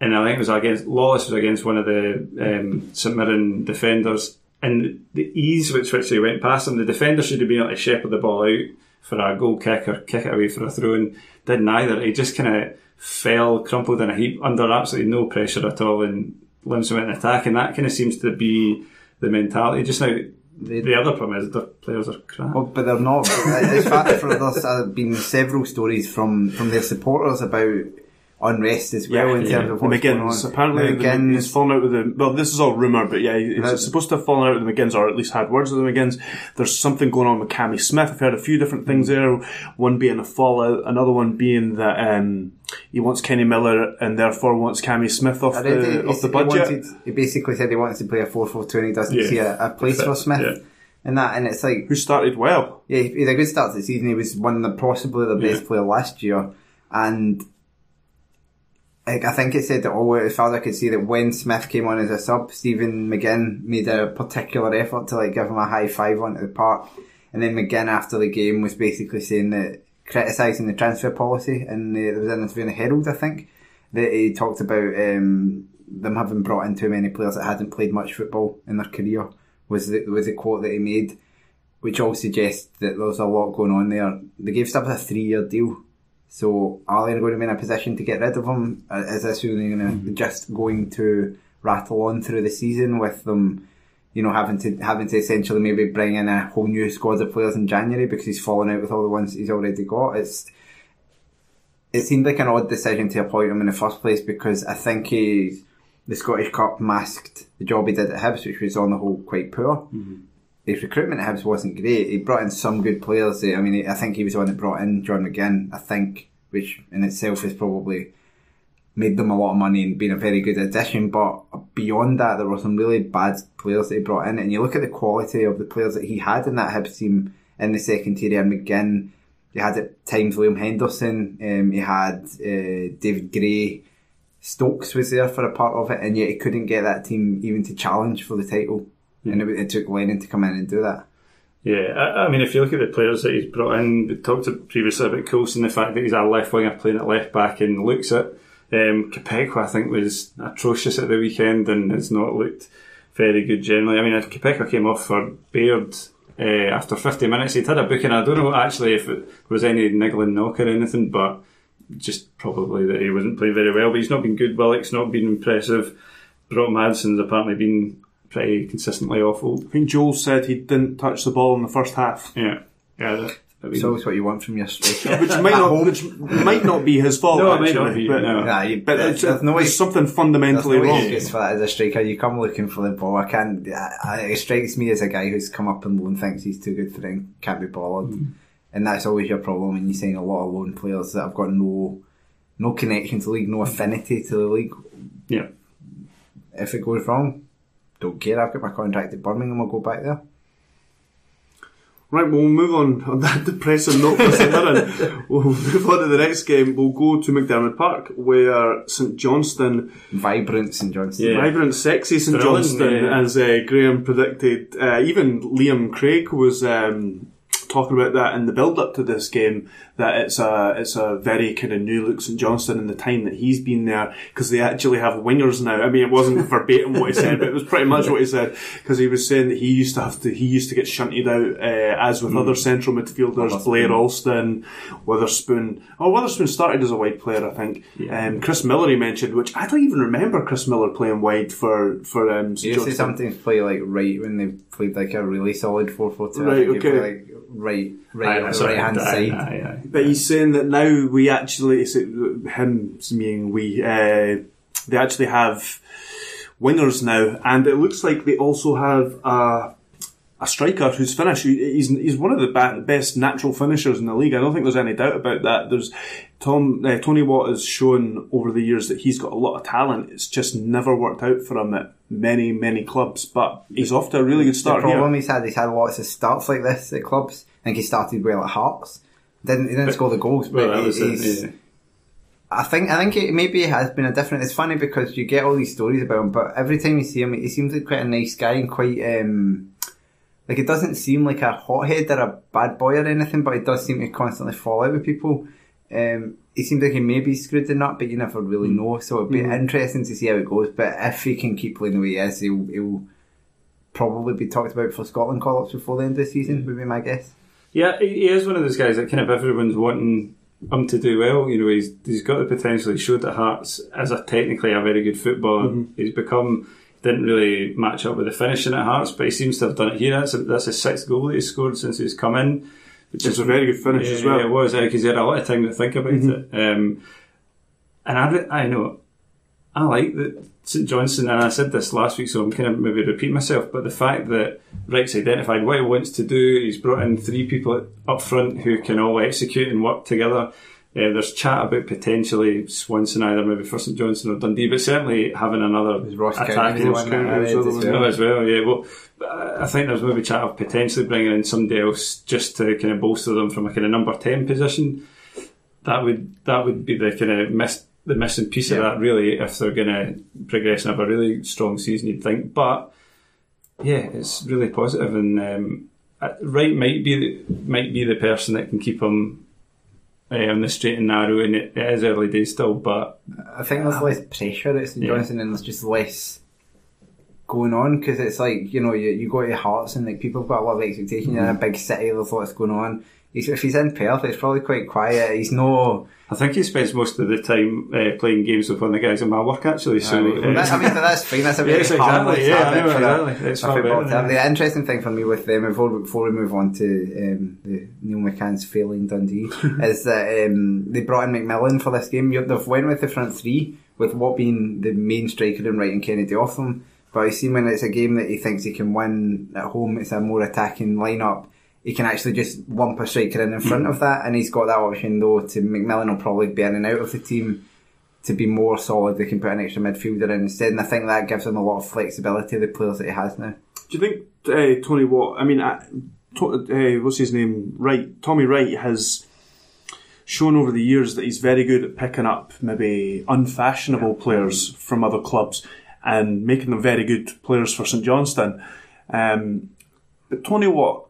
and I think it was against Lawless was against one of the um, St Mirren defenders, and the ease with which they went past him, the defender should have been able to shepherd the ball out for a goal kick or kick it away for a throw, and did neither. He just kind of fell, crumpled in a heap under absolutely no pressure at all, and Livingston went in attack, and that kind of seems to be the mentality just now. The other problem is the players are crap. Well, but they're not. fact for there's uh, been several stories from from their supporters about unrest as well in yeah. terms of what's going on. Apparently McGinn's- he's fallen out with the well. This is all rumor, but yeah, he's supposed to have fallen out with the McGinns, or at least had words with the McGinns. There's something going on with Cammy Smith. I've heard a few different things there. One being a fallout, another one being that um, he wants Kenny Miller and therefore wants Cammy Smith off the he- off the he budget. wanted- He basically said he wants to play a 4-4-2 and he doesn't Yeah. see a, a place for Smith. And that, and it's like, who started well. yeah, he had a good start to the season. He was one of the, possibly the best player last year. And like, I think it said that all as I could see that when Smith came on as a sub, Stephen McGinn made a particular effort to like give him a high five onto the park. And then McGinn after the game was basically saying that criticising the transfer policy and there was an interview in the Herald, I think, that he talked about um, them having brought in too many players that hadn't played much football in their career was the, was the quote that he made, which all suggests that there's a lot going on there. They gave Stubbs a three year deal so are they going to be in a position to get rid of him? Uh, is this really going to mm-hmm. just going to rattle on through the season with them, you know, having to having to essentially maybe bring in a whole new squad of players in January because he's fallen out with all the ones he's already got? It's it seemed like an odd decision to appoint him in the first place because I think he the Scottish Cup masked the job he did at Hibs, which was on the whole quite poor. Mm-hmm his recruitment at Hibs wasn't great. He brought in some good players. I mean, I think he was the one that brought in John McGinn. I think, which in itself has probably made them a lot of money and been a very good addition. But beyond that, there were some really bad players that he brought in. And you look at the quality of the players that he had in that Hibs team in the second tier. And McGinn, he had at times Liam Henderson. Um, he had uh, David Gray. Stokes was there for a part of it, and yet he couldn't get that team even to challenge for the title and it, it, took Lennon to come in and do that. Yeah, I, I, mean, if you look at the players that he's brought in, we talked previously about Coulson, the fact that he's a left winger playing at left back and looks at um, I think, was atrocious at the weekend and has not looked very good generally. I mean, Kpekawa came off for Baird uh, after 50 minutes. He'd had a booking. I don't know actually if it was any niggling knock or anything, but just probably that he wasn't playing very well. But he's not been good. Willock's not been impressive. Broughton Madson's apparently been pretty consistently awful. I think Joel said he didn't touch the ball in the first half. Yeah, yeah. I mean, it's always what you want from your striker, which might not, which might not be his fault. No, actually, it might not be. But, no. Nah, you, but there's, there's no way, something fundamentally no wrong. for that as a striker. You come looking for the ball. I can't. I, it strikes me as a guy who's come up and loan thinks he's too good for it can't be bothered. Mm. And that's always your problem when you're seeing a lot of loan players that have got no no connection to the league, no affinity to the league. Yeah. If it goes wrong, don't care. I've got my contract at Birmingham. I'll go back there. Right, well, we'll move on on that depressing note for St Mirren. we'll move on to the next game. We'll go to McDiarmid Park, where St Johnstone, vibrant St Johnstone. yeah. vibrant, sexy St Johnstone, yeah. as uh, Graham predicted. Uh, even Liam Craig was um, talking about that in the build up to this game that it's a it's a very kind of new look St Johnstone in the time that he's been there because they actually have wingers now. I mean, it wasn't verbatim what he said, but it was pretty much what he said because he was saying that he used to have to he used to get shunted out uh, as with mm. other central midfielders, Blair Alston, Wotherspoon. Oh, Wotherspoon started as a wide player, I think. Yeah. Um, Chris Millar he mentioned, which I don't even remember Chris Millar playing wide for for um, St. To sometimes play like right when they played like a really solid four four two. Right, okay. Like, right, right, aye, right hand side. Aye, aye, but he's saying that now we actually, him meaning we, uh, they actually have wingers now, and it looks like they also have a a striker who's finished. He's he's one of the best natural finishers in the league. I don't think there's any doubt about that. There's Tom uh, Tony Watt has shown over the years that he's got a lot of talent. It's just never worked out for him at many many clubs. But he's off to a really good start. The problem here. he's had, he's had lots of starts like this at clubs. Think he started well at Hearts. Didn't he didn't but, score the goals, but well, he's. It, yeah. I think I think it maybe has been a different. It's funny because you get all these stories about him, but every time you see him, he seems like quite a nice guy and quite um, like it doesn't seem like a hothead or a bad boy or anything, but he does seem to constantly fall out with people. Um, he seems like he may be screwed in that, but you never really know. So it'd be mm. interesting to see how it goes. But if he can keep playing the way he is, he'll, he'll probably be talked about for Scotland call ups before the end of the season, would be my guess. Yeah, he is one of those guys that kind of everyone's wanting him to do well. You know, he's he's got the potential. He showed at Hearts as a technically a very good footballer. Mm-hmm. He's become didn't really match up with the finishing at Hearts, but he seems to have done it here. That's a, that's his sixth goal that he's scored since he's come in. Which is a very good finish yeah, as well. it was because he had a lot of time to think about mm-hmm. it. Um, and I, I know I like that St Johnstone, and I said this last week, so I'm kind of maybe repeat myself, but the fact that Rick's identified what he wants to do, he's brought in three people up front who can all execute and work together. Uh, there's chat about potentially Swanson either maybe for St Johnstone or Dundee, but certainly having another attacking as well. as well. Yeah, well, I think there's maybe chat of potentially bringing in somebody else just to kind of bolster them from a kind of number ten position. That would that would be the kind of missed the missing piece of that, really, if they're going to progress and have a really strong season, you'd think. But yeah, it's really positive, and um, uh, Wright might be the, might be the person that can keep him uh, on the straight and narrow, and it, it is early days still, but I think there's less pressure at St Yeah. Johnson and there's just less going on because it's like you know you, you go to Hearts and like people have got a lot of expectation. You're in Mm-hmm. a big city, there's lots going on. He's, if he's in Perth, it's probably quite quiet. He's no. I think he spends most of the time uh, playing games with one of the guys in my work, actually. So uh, That- I mean, that's fine. That's a very Yes, exactly. Yeah, I habit know, for a- exactly. It's a football better, to have. yeah. The interesting thing for me with them, before, before we move on to um, the Neil McCann's failing Dundee, is that um, they brought in McMillan for this game. They've went with the front three, with what being the main striker and Wright and Kennedy off them. But I see when it's a game that he thinks he can win at home, it's a more attacking lineup. He can actually just lump a striker in in front of that, and he's got that option though. To McMillan will probably be in and out of the team to be more solid. They can put an extra midfielder in instead, and I think that gives him a lot of flexibility. The players that he has now. Do you think uh, Tony Watt? I mean, uh, to, uh, what's his name? Right, Tommy Wright has shown over the years that he's very good at picking up maybe unfashionable players from other clubs and making them very good players for St Johnstone. Um, but Tony Watt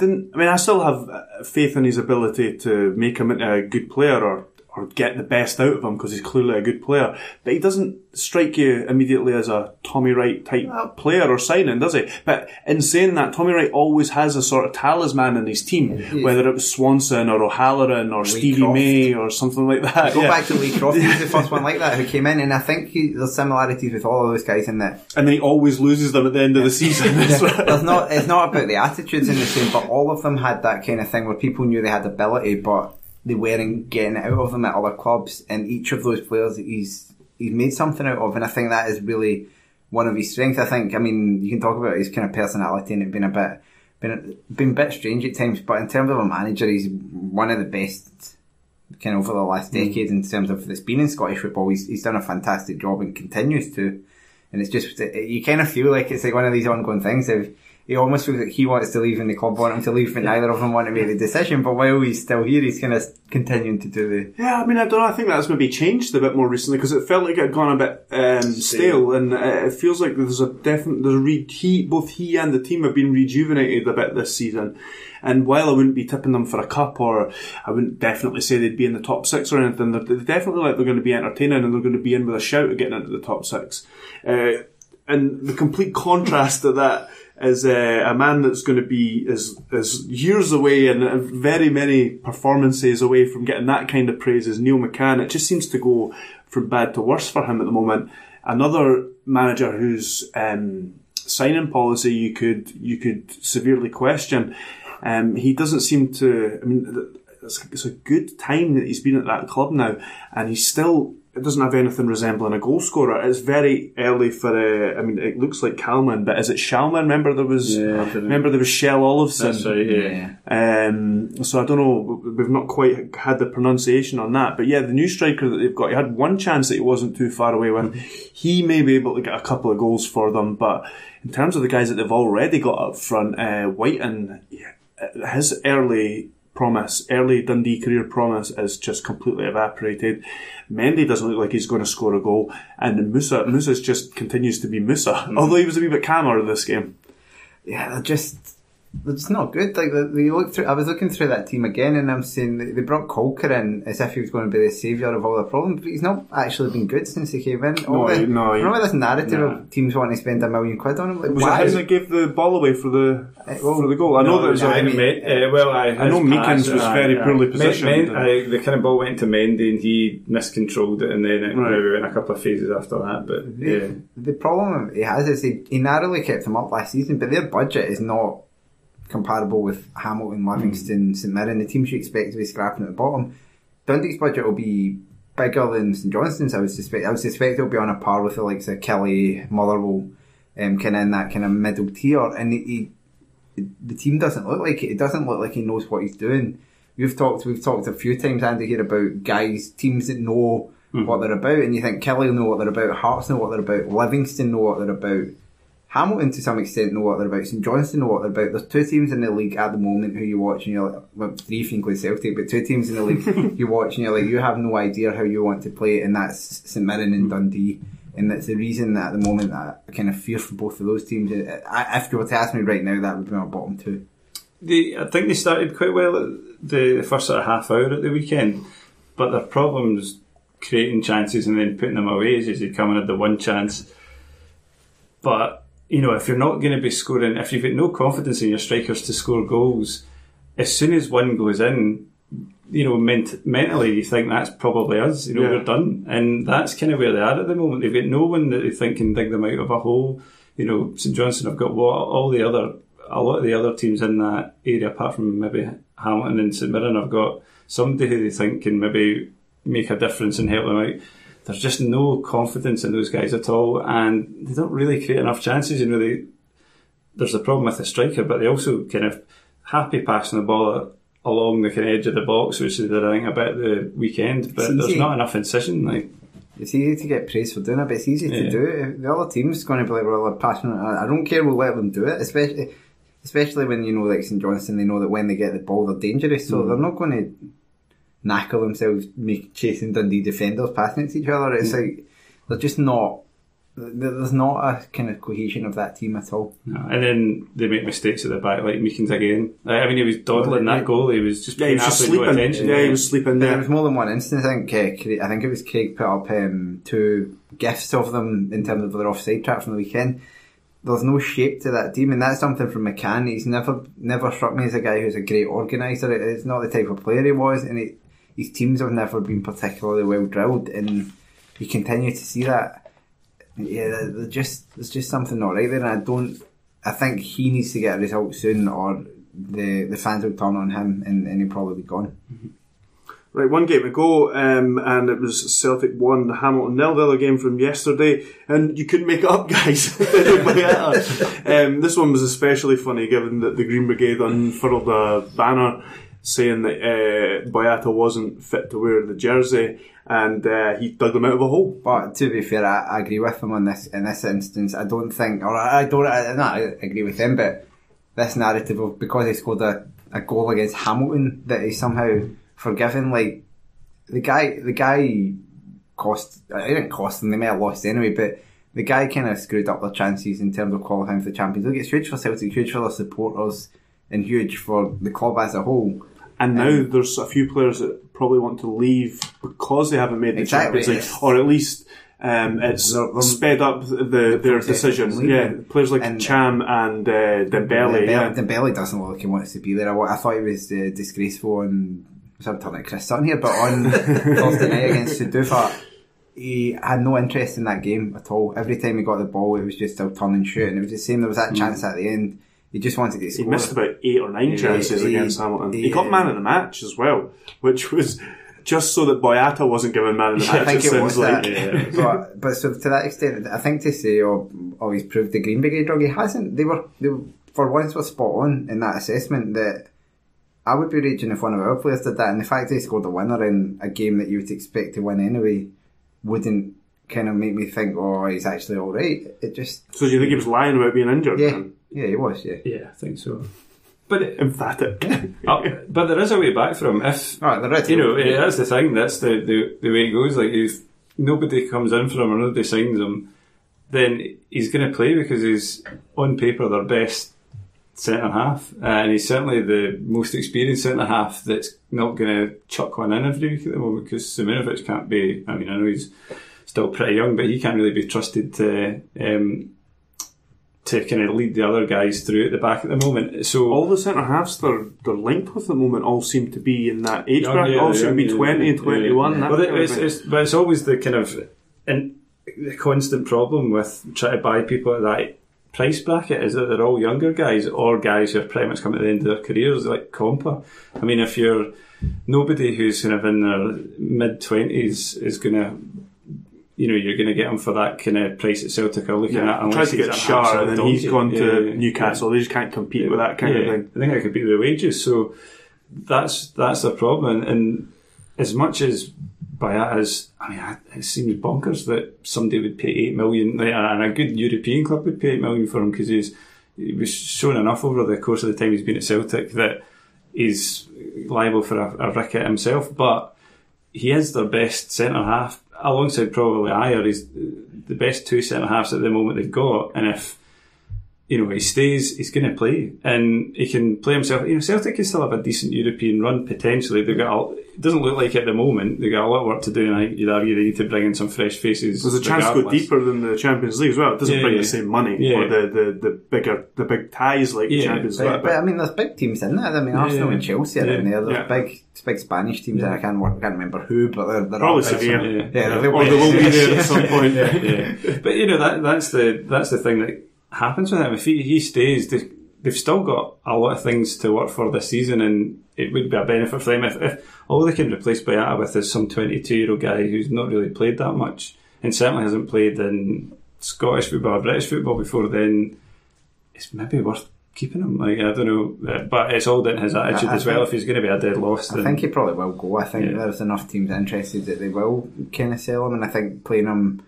didn't. I mean, I still have uh, faith in his ability to make him into a good player or or get the best out of him because he's clearly a good player. But he doesn't strike you immediately as a Tommy Wright type player or signing, does he? But in saying that, Tommy Wright always has a sort of talisman in his team, whether it was Swanson or O'Halloran or Stevie Croft. May or something like that. Go yeah. back to Lee Croft, he was the first one like that who came in, and I think he, there's similarities with all of those guys in that And then he always loses them at the end of the season. There's not it's not about the attitudes in the team, but all of them had that kind of thing where people knew they had ability, but they weren't getting out of them at other clubs. And each of those players he's he's made something out of, and I think that is really one of his strengths. I think. I mean, you can talk about his kind of personality and it being a bit been been a bit strange at times, but in terms of a manager, he's one of the best. Kind of over the last mm. decade in terms of that's been in Scottish football, he's, he's done a fantastic job and continues to. And it's just you kind of feel like it's like one of these ongoing things. If he almost feels like he wants to leave and the club want him to leave, but neither of them want to make the decision. But while he's still here, he's kind of continuing to do the. Yeah, I mean, I don't know. I think that's maybe changed a bit more recently because it felt like it had gone a bit um, stale, and uh, it feels like there's a definite. There's a re- he, both he and the team have been rejuvenated a bit this season. And while I wouldn't be tipping them for a cup, or I wouldn't definitely say they'd be in the top six or anything, they're, they definitely like they're going to be entertaining and they're going to be in with a shout at getting into the top six. Uh, and the complete contrast to that is a man that's going to be is years away and very many performances away from getting that kind of praise is Neil McCann. It just seems to go from bad to worse for him at the moment. Another manager whose um, signing policy you could you could severely question. Um, he doesn't seem to. I mean, it's a good time that he's been at that club now, and he's still. It doesn't have anything resembling a goal scorer. It's very early for. Uh, I mean, it looks like Kalman, but is it Shalman? Remember there was. Yeah, I remember there was Shell Olofsson. That's right, yeah. Um, so I don't know. We've not quite had the pronunciation on that, but yeah, the new striker that they've got, he had one chance that he wasn't too far away with. He may be able to get a couple of goals for them, but in terms of the guys that they've already got up front, uh, Wighton, yeah, his early promise, early Dundee career promise, is just completely evaporated. Mendy doesn't look like he's going to score a goal, and Moussa, Moussa just continues to be Moussa, although he was a wee bit calmer in this game. Yeah, just. They're not good. Like they they look through. I was looking through that team again, and I'm saying they they brought Colker in as if he was going to be the saviour of all the problems, but he's not actually been good since he came in. All No, the, no, he- remember this narrative no. of teams wanting to spend a million quid on him. Like, Was why? it him that gave the ball away for the well, for the goal? I know that was no, a- I mean- uh, well, I, I know Meekings was aye, very aye. poorly Men- positioned. Men- aye, the kind of ball went to Mendy and he miscontrolled it, and then it Right. maybe went a couple of phases after that. But yeah, The, the problem he has is he, he narrowly kept him up last season, but their budget is not comparable with Hamilton, Livingston, St Mirren, the teams you expect to be scrapping at the bottom. Dundee's budget will be bigger than St Johnstone's, I would suspect. I would suspect it'll be on a par with the likes of Killie, Motherwell, um, kind of in that kind of middle tier. And he, he, the team doesn't look like it. It doesn't look like he knows what he's doing. We've talked, we've talked a few times, Andy, here about guys, teams that know what they're about, and you think Killie will know what they're about, Hearts know what they're about, Livingston know what they're about. Hamilton to some extent know what they're about. St Johnstone know what they're about. There's two teams in the league at the moment who you watch and you're like, well, three if you include Celtic, but two teams in the league you watch and you're like, you have no idea how you want to play, and that's St Mirren and hmm. Dundee. And that's the reason that at the moment I kind of fear for both of those teams. I, if you were to ask me right now, that would be my bottom two. They, I think they started quite well at the, the first sort of half hour at the weekend, but their problems creating chances and then putting them away is they come in at the one chance. But you know, if you're not going to be scoring, if you've got no confidence in your strikers to score goals, as soon as one goes in, you know, ment- mentally you think that's probably us. You know, Yeah. we're done, and that's kind of where they are at the moment. They've got no one that they think can dig them out of a hole. You know, St Johnstone have got what all the other, a lot of the other teams in that area, apart from maybe Hamilton and St Mirren, have got somebody who they think can maybe make a difference and help them out. There's just no confidence in those guys at all, and they don't really create enough chances. You know, they there's a problem with the striker, but they also kind of happy passing the ball along the kind of edge of the box, which they did I think a bit the weekend. But there's not enough incision. Like It's easy to get praised for doing it, but it's easy to do it. The other team's going to be like, well, they're passionate. I I don't care, we'll let them do it. Especially, especially when, you know, like St Johnstone, they know that when they get the ball, they're dangerous. So hmm. they're not going to knackle themselves make, chasing Dundee defenders, passing it to each other. It's like, they're just not, there's not a kind of cohesion of that team at all. no. and then they make mistakes at the back, like Meekings again. Like, I mean, he was dawdling that goal. He was just Yeah, he paying was just absolutely no sleeping. attention. Yeah, he was sleeping There there. was more than one instance. I think uh, Craig, I think it was Craig put up um, two gifts of them in terms of their offside trap from the weekend. There's no shape to that team, and that's something from McCann. He's never never struck me as a guy who's a great organizer. It's not the type of player he was, and it, his teams have never been particularly well drilled. And you continue to see that. Yeah, there's just there's just something not right there, and I don't. I think he needs to get a result soon, or the the fans will turn on him, and, and he'll probably be gone. Right, one game to go, um, and it was Celtic 1, Hamilton nil, the other game from yesterday, and you couldn't make it up, guys. um, this one was especially funny given that the Green Brigade unfurled a banner saying that uh, Boyata wasn't fit to wear the jersey, and uh, he dug them out of a hole. But to be fair, I, I agree with him on this. In this instance, I don't think, or I, I don't, I, no, I agree with him. But this narrative of because he scored a, a goal against Hamilton, that he's somehow forgiven. Like the guy, the guy cost. Didn't cost them. They may have lost anyway, but. The guy kind of screwed up their chances in terms of qualifying for the Champions League. It's huge for Celtic, huge for their supporters, and huge for the club as a whole. And now there's a few players that probably want to leave because they haven't made the Exactly. Champions League, or at least um, it's They're- they're- sped up the, their decision. Yeah, players like And- Cham and uh, Dembele. Yeah. Dembele doesn't look like he wants to be there. I, I thought he was uh, disgraceful and I'm turning Chris Sutton here, but on Thursday night against Suduva, he had no interest in that game at all. Every time he got the ball, it was just a turn and shoot, and it was the same. There was that chance at the end. He just wanted to score. He missed about eight or nine chances he- against Hamilton. He, he- got man of the match as well, which was just so that Boyata wasn't given man of the match. I think it it was like. that. but but so to that extent, I think to say, oh, oh he's proved the Green Brigade wrong. He hasn't. They were they were, for once were spot on in that assessment that. I would be raging if one of our players did that, and the fact that he scored a winner in a game that you would expect to win anyway wouldn't kind of make me think, oh, he's actually all right. It just, So do you think he was lying about being injured? yeah, then? yeah, he was, yeah. Yeah, I think so. But it, Emphatic. uh, but there is a way back for him if All right, the red you know eh, that's the thing. That's the, the, the way it goes. Like if nobody comes in for him or nobody signs him, then he's going to play because he's on paper their best centre half, uh, and he's certainly the most experienced centre half that's not going to chuck one in every week at the moment because Simunovic can't be. I mean, I know he's still pretty young, but he can't really be trusted to. Um, to kind of lead the other guys through at the back at the moment. So all the centre halves they're, they're linked with at the moment all seem to be in that age bracket. yeah, all seem to be 20 and yeah, 21. yeah. Well, it's, it's, but it's always the kind of and the constant problem with trying to buy people at that price bracket is that they're all younger guys or guys who are pretty much coming to the end of their careers, like Compper. I mean, if you're nobody who's kind of in their mid twenties is going to. You know, you're going to get him for that kind of price at Celtic are looking yeah, at. unless to he's get Schär and then he's gone to Yeah, yeah, yeah. Newcastle. They just can't compete with that kind yeah, of thing. I think I could be the wages. So that's that's the problem. And, and as much as Boyata's, I mean, it seems bonkers that somebody would pay eight million, and a good European club would pay eight million for him because he's he was shown enough over the course of the time he's been at Celtic that he's liable for a, a ricket himself. But he is their best centre half, alongside probably Ajer, is uh, the best two centre halves at the moment they've got, and if you know he stays, he's going to play, and he can play himself. You know, Celtic can still have a decent European run potentially. They've got. A, it doesn't look like it at the moment. They've got a lot of work to do, and I think you'd argue they need to bring in some fresh faces. There's a chance to go deeper than the Champions League as well. It doesn't Yeah, bring yeah. the same money Yeah. or the, the, the bigger the big ties like the Yeah, Champions But, League. but I mean, there's big teams in there. I mean, Arsenal yeah. and Chelsea are Yeah. in there. There's Yeah. big, big Spanish teams. and I can't, work, can't remember who, but they're, they're Probably all Sevilla. Yeah. Yeah, or they will be there at some point. yeah. But you know that that's the that's the thing that happens with him. If he, he stays, they, they've still got a lot of things to work for this season, and it would be a benefit for them if, if all they can replace Boyata with is some twenty-two-year-old guy who's not really played that much, and certainly hasn't played in Scottish football or British football before. Then it's maybe worth keeping him. Like I don't know, uh, but it's all down to his attitude I as well. think- If he's going to be a dead loss, I then think he probably will go. I think Yeah. there's enough teams interested that they will kind of sell him, and I think playing him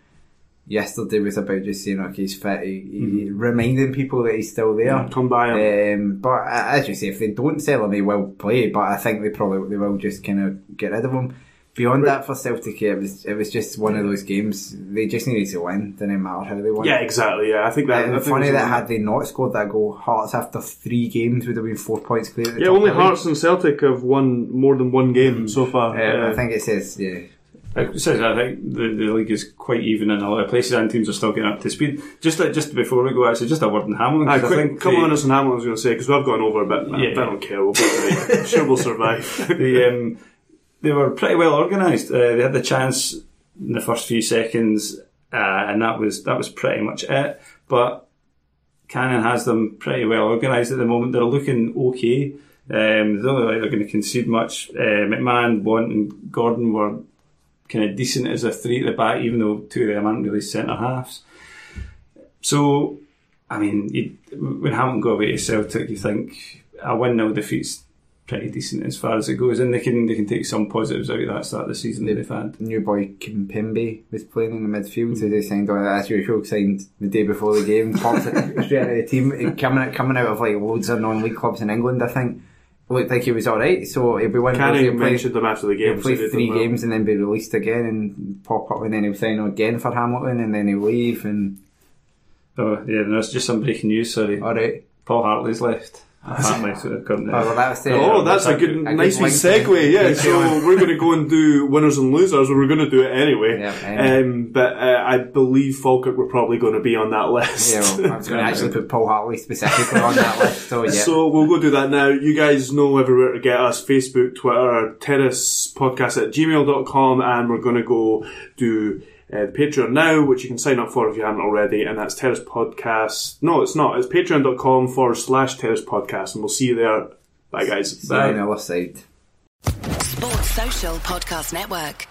yesterday was about just saying, okay, he's fit, he, he- reminding people that he's still there. Come by him. Um, but as you say, if they don't sell him, he will play. But I think they probably they will just kind of get rid of him. Beyond that, for Celtic, it was it was just one of those games. They just needed to win. Didn't matter how they won. yeah, exactly. Yeah, I think that. I And think funny that had they not scored that goal, Hearts after three games would have been four points clear. Yeah, only of the league. Hearts and Celtic have won more than one game so far. Uh, Uh, I think it says yeah. It says I think the, the league is quite even in a lot of places, and teams are still getting up to speed. Just like, just before we go, actually, just a word on Hamilton. Aye, 'cause I quick, think come the- on, us and Hamilton was going to say because we've gone over a bit. Yeah. I don't care. We'll. I'm sure we'll survive. the, um, they were pretty well organised. Uh, they had the chance in the first few seconds, uh, and that was that was pretty much it. But Canning has them pretty well organised at the moment. They're looking okay. Um, they don't look like they're going to concede much. Uh, McMahon, Want, and Gordon were kind of decent as a three at the back, even though two of them aren't really centre halves. So, I mean, you, when Hamilton go away to Celtic, you think a win nil defeat's pretty decent as far as it goes, and they can they can take some positives out of that start of the season that they've had. New boy Kimpembe was playing in the midfield, so they signed on that as usual. Signed the day before the game, straight out of the team. Coming out, coming out of like loads of non-league clubs in England, I think. Looked like he was all right, so he'll be winning. Canning he'll play, mentioned them after the game. he'll play so three well. games and then be released again and pop up, and then he'll sign on again for Hamilton, and then he'll leave. And Oh yeah, there's just some breaking news. Sorry, all right, Paul Hartley's left. Apparently, so according to- oh, well, that's the, Oh, that's a that's a good, good- a nice good wee segue. Yeah, so we're going to go and do winners and losers. We're going to do it anyway. Yeah, anyway. Um, but uh, I believe Falkirk were probably going to be on that list. yeah, well, I was going to actually put Paul Hartley specifically on that list. So yeah, So we'll go do that now. You guys know everywhere to get us Facebook, Twitter, Terrace Podcast at gmail.com, and we're going to go do uh, the Patreon now, which you can sign up for if you haven't already, and that's Terrace Podcast. No, it's not. It's patreon.com forward slash Terrace Podcast, and we'll see you there. Bye, guys. Bye. you on the side. Sports Social Podcast Network.